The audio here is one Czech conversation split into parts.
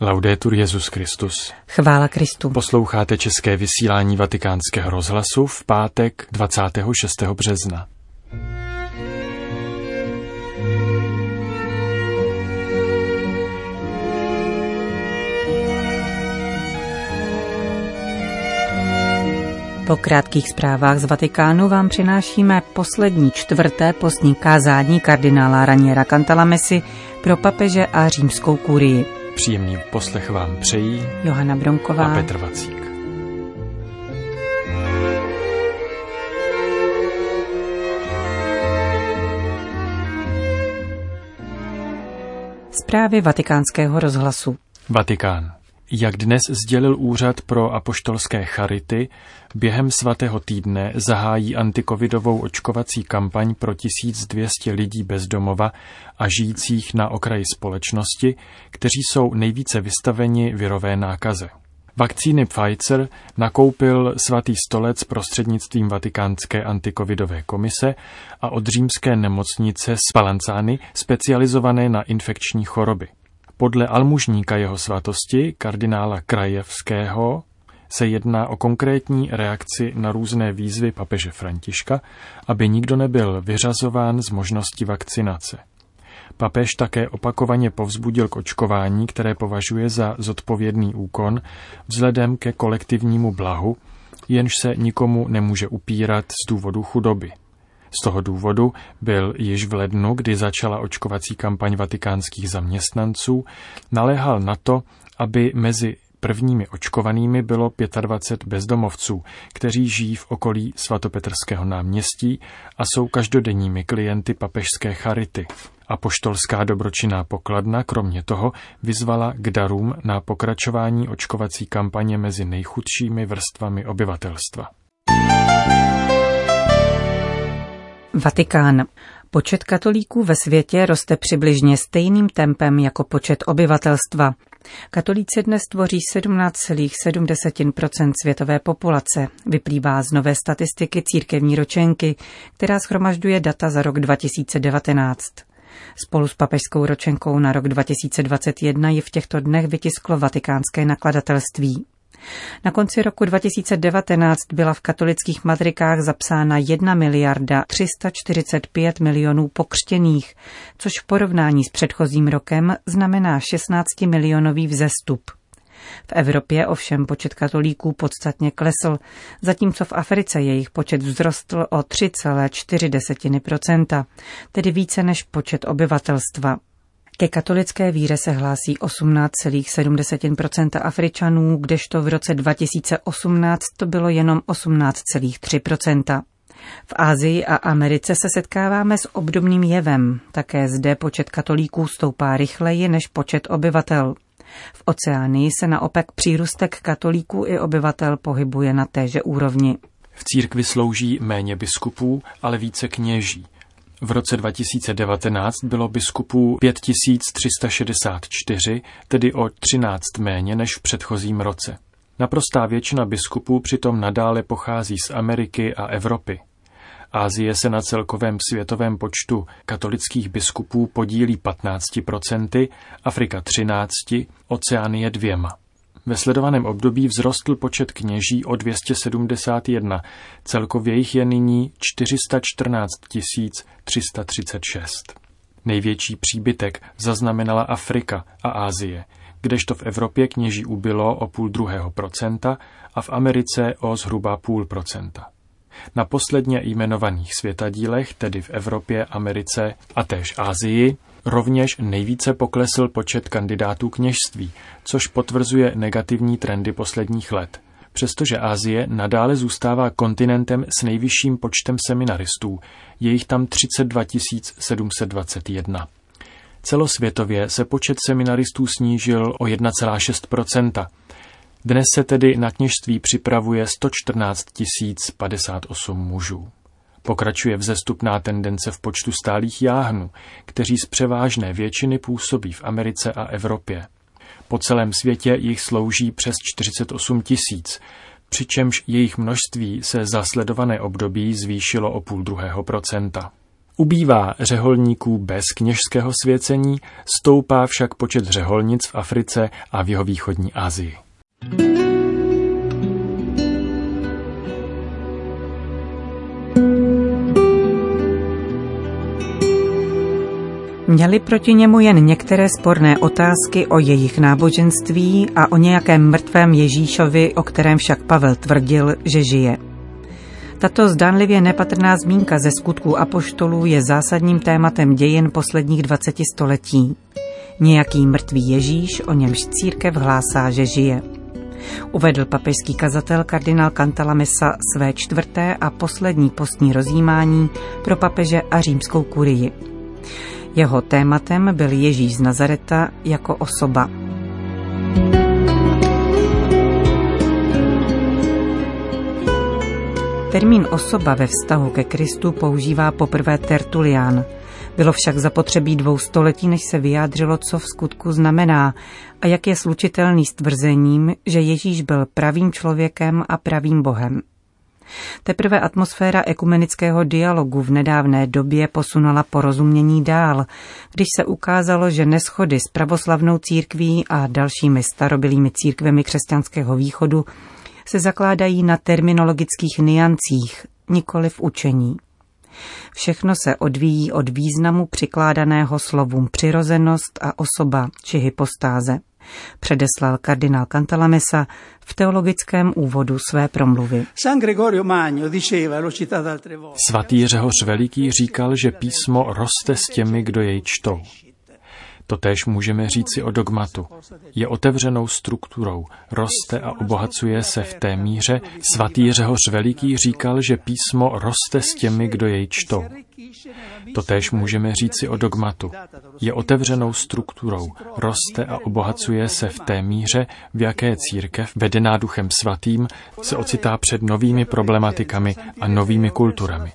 Laudetur Jezus Christus. Chvála Kristu. Posloucháte české vysílání Vatikánského rozhlasu v pátek 26. března. Po krátkých zprávách z Vatikánu vám přinášíme poslední čtvrté postní kázání kardinála Raniera Cantalamesi pro papeže a římskou kurii. Příjemný poslech vám přejí Johana Bronková a Petr Vacík. Zprávy vatikánského rozhlasu. Vatikán. Jak dnes sdělil Úřad pro apoštolské charity, během svatého týdne zahájí antikovidovou očkovací kampaň pro 1200 lidí bezdomova a žijících na okraji společnosti, kteří jsou nejvíce vystaveni virové nákaze. Vakcíny Pfizer nakoupil svatý stolec prostřednictvím Vatikánské antikovidové komise a od římské nemocnice Spallanzani specializované na infekční choroby. Podle almužníka jeho svatosti, kardinála Krajevského, se jedná o konkrétní reakci na různé výzvy papeže Františka, aby nikdo nebyl vyřazován z možnosti vakcinace. Papež také opakovaně povzbudil k očkování, které považuje za zodpovědný úkon vzhledem ke kolektivnímu blahu, jenž se nikomu nemůže upírat z důvodu chudoby. Z toho důvodu byl již v lednu, kdy začala očkovací kampaň vatikánských zaměstnanců, naléhal na to, aby mezi prvními očkovanými bylo 25 bezdomovců, kteří žijí v okolí svatopetrského náměstí a jsou každodenními klienty papežské charity. A poštolská dobročinná pokladna kromě toho vyzvala k darům na pokračování očkovací kampaně mezi nejchudšími vrstvami obyvatelstva. Vatikán. Počet katolíků ve světě roste přibližně stejným tempem jako počet obyvatelstva. Katolíci dnes tvoří 17,7% světové populace, vyplývá z nové statistiky církevní ročenky, která schromažďuje data za rok 2019. Spolu s papežskou ročenkou na rok 2021 ji v těchto dnech vytisklo vatikánské nakladatelství. Na konci roku 2019 byla v katolických matrikách zapsána 1 miliarda 345 milionů pokřtěných, což v porovnání s předchozím rokem znamená 16 milionový vzestup. V Evropě ovšem počet katolíků podstatně klesl, zatímco v Africe jejich počet vzrostl o 3,4%, tedy více než počet obyvatelstva. Ke katolické víře se hlásí 18,7% Afričanů, kdežto v roce 2018 to bylo jenom 18,3%. V Ázii a Americe se setkáváme s obdobným jevem. Také zde počet katolíků stoupá rychleji než počet obyvatel. V Oceánii se naopak přírůstek katolíků i obyvatel pohybuje na téže úrovni. V církvi slouží méně biskupů, ale více kněží. V roce 2019 bylo biskupů 5364, tedy o 13 méně než v předchozím roce. Naprostá většina biskupů přitom nadále pochází z Ameriky a Evropy. Ázie se na celkovém světovém počtu katolických biskupů podílí 15%, Afrika 13%, Oceánie dvěma. Ve sledovaném období vzrostl počet kněží o 271, celkově jich je nyní 414 336. Největší příbytek zaznamenala Afrika a Ázie, kdežto v Evropě kněží ubylo o půl druhého procenta a v Americe o zhruba půl procenta. Na posledně jmenovaných světadílech, tedy v Evropě, Americe a též Asii, rovněž nejvíce poklesl počet kandidátů kněžství, což potvrzuje negativní trendy posledních let. Přestože Asie nadále zůstává kontinentem s nejvyšším počtem seminaristů, je jich tam 32 721. Celosvětově se počet seminaristů snížil o 1,6% Dnes se tedy na kněžství připravuje 114 058 mužů. Pokračuje vzestupná tendence v počtu stálých jáhnů, kteří z převážné většiny působí v Americe a Evropě. Po celém světě jich slouží přes 48 tisíc, přičemž jejich množství se za sledované období zvýšilo o půl druhého procenta. Ubývá řeholníků bez kněžského svěcení, stoupá však počet řeholnic v Africe a v jeho východní Asii. Měli proti němu jen některé sporné otázky o jejich náboženství a o nějakém mrtvém Ježíšovi, o kterém však Pavel tvrdil, že žije. Tato zdánlivě nepatrná zmínka ze skutků apoštolů je zásadním tématem dějin posledních 20 století. Nějaký mrtvý Ježíš, o němž církev hlásá, že žije. Uvedl papežský kazatel kardinál Cantalamessa své čtvrté a poslední postní rozjímání pro papeže a římskou kurii. Jeho tématem byl Ježíš z Nazareta jako osoba. Termín osoba ve vztahu ke Kristu používá poprvé Tertulian. Bylo však zapotřebí dvou století, než se vyjádřilo, co v skutku znamená a jak je slučitelný s tvrzením, že Ježíš byl pravým člověkem a pravým Bohem. Teprve atmosféra ekumenického dialogu v nedávné době posunula porozumění dál, když se ukázalo, že neschody s pravoslavnou církví a dalšími starobylými církvemi křesťanského východu se zakládají na terminologických niancích, nikoli v učení. Všechno se odvíjí od významu přikládaného slovům přirozenost a osoba či hypostáze předeslal kardinál Cantalamessa v teologickém úvodu své promluvy. Svatý Řehoř Veliký říkal, že písmo roste s těmi, kdo jej čtou. Totéž můžeme říci o dogmatu. Je otevřenou strukturou, roste a obohacuje se v té míře. Svatý Řehoř Veliký říkal, že písmo roste s těmi, kdo jej čtou. Totéž můžeme říci o dogmatu. Je otevřenou strukturou, roste a obohacuje se v té míře, v jaké církev, vedená duchem svatým, se ocitá před novými problematikami a novými kulturami.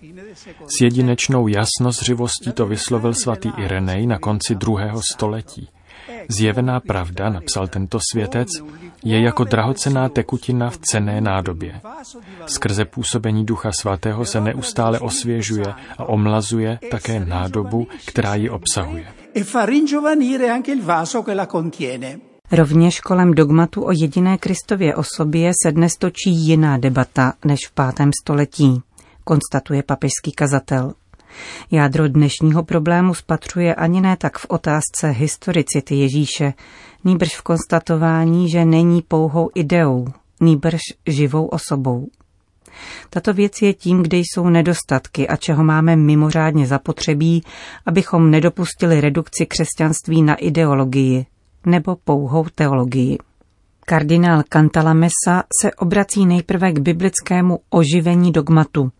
S jedinečnou jasnozřivostí to vyslovil svatý Irenej na konci druhého století. Zjevená pravda, napsal tento světec, je jako drahocená tekutina v cené nádobě. Skrze působení Ducha Svatého se neustále osvěžuje a omlazuje také nádobu, která ji obsahuje. E Rovněž kolem dogmatu o jediné Kristově osobě se dnes točí jiná debata než v pátém století, konstatuje papežský kazatel. Jádro dnešního problému spatřuje ani ne tak v otázce historicity Ježíše, nýbrž v konstatování, že není pouhou ideou, nýbrž živou osobou. Tato věc je tím, kde jsou nedostatky a čeho máme mimořádně zapotřebí, abychom nedopustili redukci křesťanství na ideologii nebo pouhou teologii. Kardinál Cantalamessa se obrací nejprve k biblickému oživení dogmatu,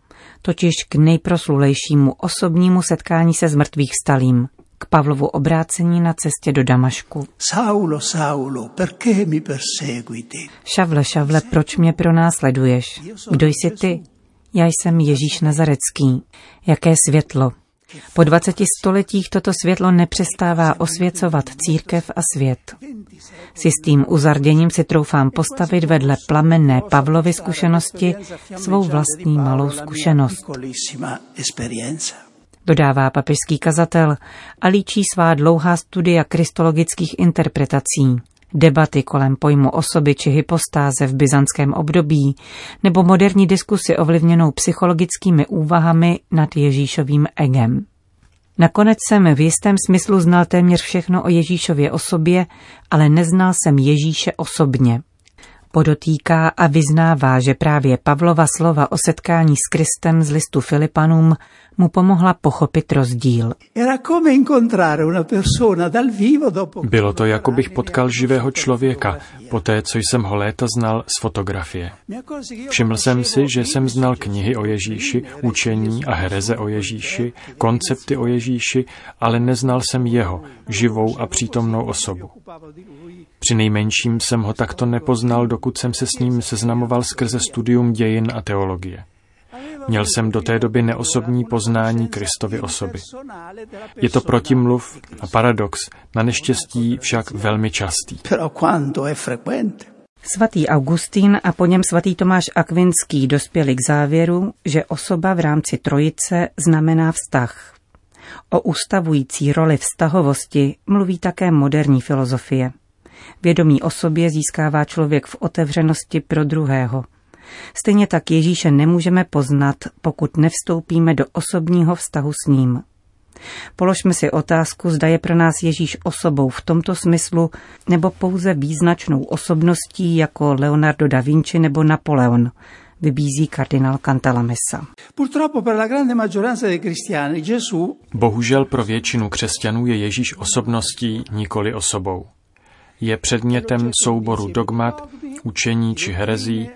totiž k nejproslulejšímu osobnímu setkání se zmrtvých stalým, k Pavlovu obrácení na cestě do Damašku. Saulo, Saulo, perché mi perseguiti? Šavle, Šavle, proč mě pronásleduješ? Kdo jsi ty? Já jsem Ježíš Nazarecký. Jaké světlo, po 20 stoletích toto světlo nepřestává osvěcovat církev a svět. S jistým uzarděním si troufám postavit vedle plamenné Pavlovy zkušenosti svou vlastní malou zkušenost. Dodává papežský kazatel a líčí svá dlouhá studia kristologických interpretací debaty kolem pojmu osoby či hypostáze v byzantském období nebo moderní diskusy ovlivněnou psychologickými úvahami nad Ježíšovým egem. Nakonec jsem v jistém smyslu znal téměř všechno o Ježíšově osobě, ale neznal jsem Ježíše osobně. Podotýká a vyznává, že právě Pavlova slova o setkání s Kristem z listu Filipanům mu pomohla pochopit rozdíl. Bylo to, jako bych potkal živého člověka, po té, co jsem ho léta znal z fotografie. Všiml jsem si, že jsem znal knihy o Ježíši, učení a hereze o Ježíši, koncepty o Ježíši, ale neznal jsem jeho, živou a přítomnou osobu. Při nejmenším jsem ho takto nepoznal, dokud jsem se s ním seznamoval skrze studium dějin a teologie. Měl jsem do té doby neosobní poznání Kristovy osoby. Je to protimluv a paradox, na neštěstí však velmi častý. Svatý Augustín a po něm svatý Tomáš Akvinský dospěli k závěru, že osoba v rámci trojice znamená vztah. O ustavující roli vztahovosti mluví také moderní filozofie. Vědomí o sobě získává člověk v otevřenosti pro druhého. Stejně tak Ježíše nemůžeme poznat, pokud nevstoupíme do osobního vztahu s ním. Položme si otázku, zda je pro nás Ježíš osobou v tomto smyslu, nebo pouze význačnou osobností jako Leonardo da Vinci nebo Napoleon, vybízí kardinál Cantalamessa. Bohužel pro většinu křesťanů je Ježíš osobností, nikoli osobou. Je předmětem souboru dogmat, učení či herezí,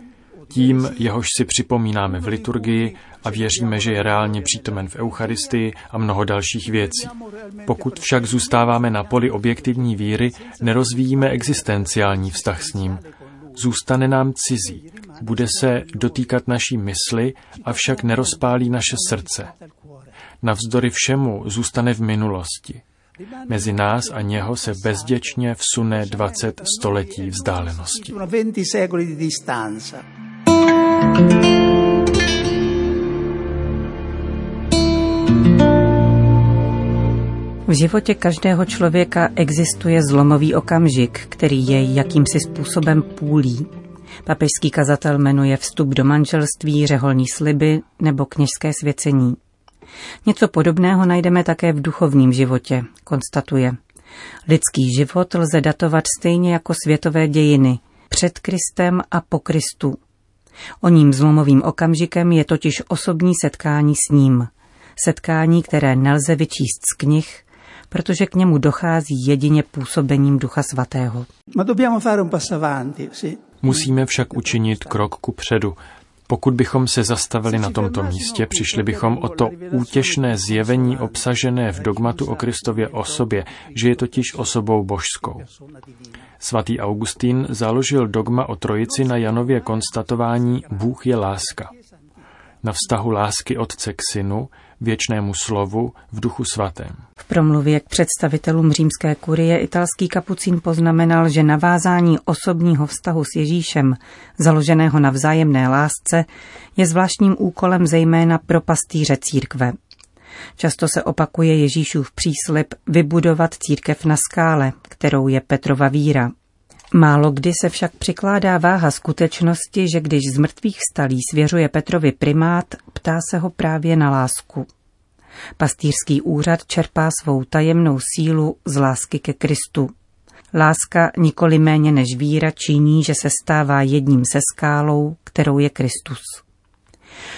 tím, jehož si připomínáme v liturgii a věříme, že je reálně přítomen v Eucharistii a mnoho dalších věcí. Pokud však zůstáváme na poli objektivní víry, nerozvíjíme existenciální vztah s ním. Zůstane nám cizí, bude se dotýkat naší mysli, avšak nerozpálí naše srdce. Navzdory všemu zůstane v minulosti. Mezi nás a něho se bezděčně vsune 20 století vzdálenosti. V životě každého člověka existuje zlomový okamžik, který je jakýmsi způsobem půlí. Papežský kazatel jmenuje vstup do manželství, řeholní sliby nebo kněžské svěcení. Něco podobného najdeme také v duchovním životě, konstatuje. Lidský život lze datovat stejně jako světové dějiny, před Kristem a po Kristu. O ním zlomovým okamžikem je totiž osobní setkání s ním. Setkání, které nelze vyčíst z knih, protože k němu dochází jedině působením Ducha Svatého. Musíme však učinit krok ku předu. Pokud bychom se zastavili na tomto místě, přišli bychom o to útěšné zjevení obsažené v dogmatu o Kristově osobě, že je totiž osobou božskou. Svatý Augustín založil dogma o trojici na Janově konstatování Bůh je láska. Na vztahu lásky Otce k Synu, věčnému slovu v duchu svatém. V promluvě k představitelům římské kurie italský kapucín poznamenal, že navázání osobního vztahu s Ježíšem, založeného na vzájemné lásce, je zvláštním úkolem zejména pro pastýře církve. Často se opakuje Ježíšův příslip vybudovat církev na skále, kterou je Petrova víra. Málo kdy se však přikládá váha skutečnosti, že když z mrtvých stalí svěřuje Petrovi primát, ptá se ho právě na lásku. Pastýřský úřad čerpá svou tajemnou sílu z lásky ke Kristu. Láska nikoli méně než víra činí, že se stává jedním se skálou, kterou je Kristus.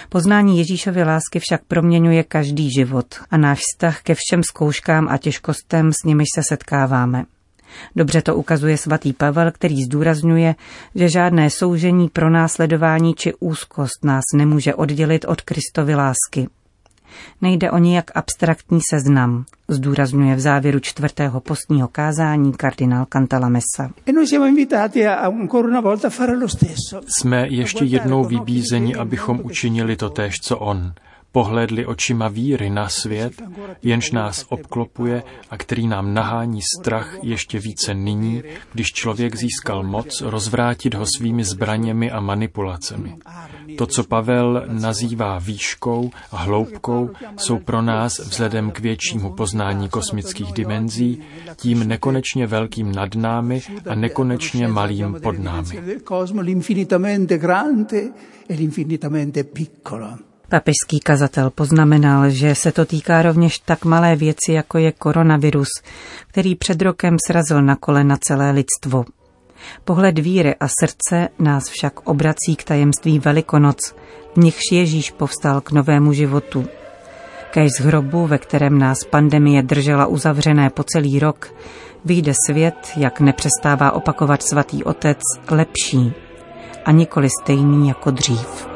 Poznání Ježíšovy lásky však proměňuje každý život a náš vztah ke všem zkouškám a těžkostem, s nimiž se setkáváme. Dobře to ukazuje svatý Pavel, který zdůrazňuje, že žádné soužení, pronásledování či úzkost nás nemůže oddělit od Kristovy lásky. Nejde o nějak abstraktní seznam, zdůrazňuje v závěru čtvrtého postního kázání kardinál Cantalamessa. Jsme ještě jednou vybízeni, abychom učinili to též, co on – pohlédli očima víry na svět, jenž nás obklopuje a který nám nahání strach ještě více nyní, když člověk získal moc rozvrátit ho svými zbraněmi a manipulacemi. To, co Pavel nazývá výškou a hloubkou, jsou pro nás vzhledem k většímu poznání kosmických dimenzí, tím nekonečně velkým nad námi a nekonečně malým pod námi. Papežský kazatel poznamenal, že se to týká rovněž tak malé věci, jako je koronavirus, který před rokem srazil na kolena celé lidstvo. Pohled víry a srdce nás však obrací k tajemství Velikonoc, v nichž Ježíš povstal k novému životu. Kež z hrobu, ve kterém nás pandemie držela uzavřené po celý rok, vyjde svět, jak nepřestává opakovat svatý otec, lepší a nikoli stejný jako dřív.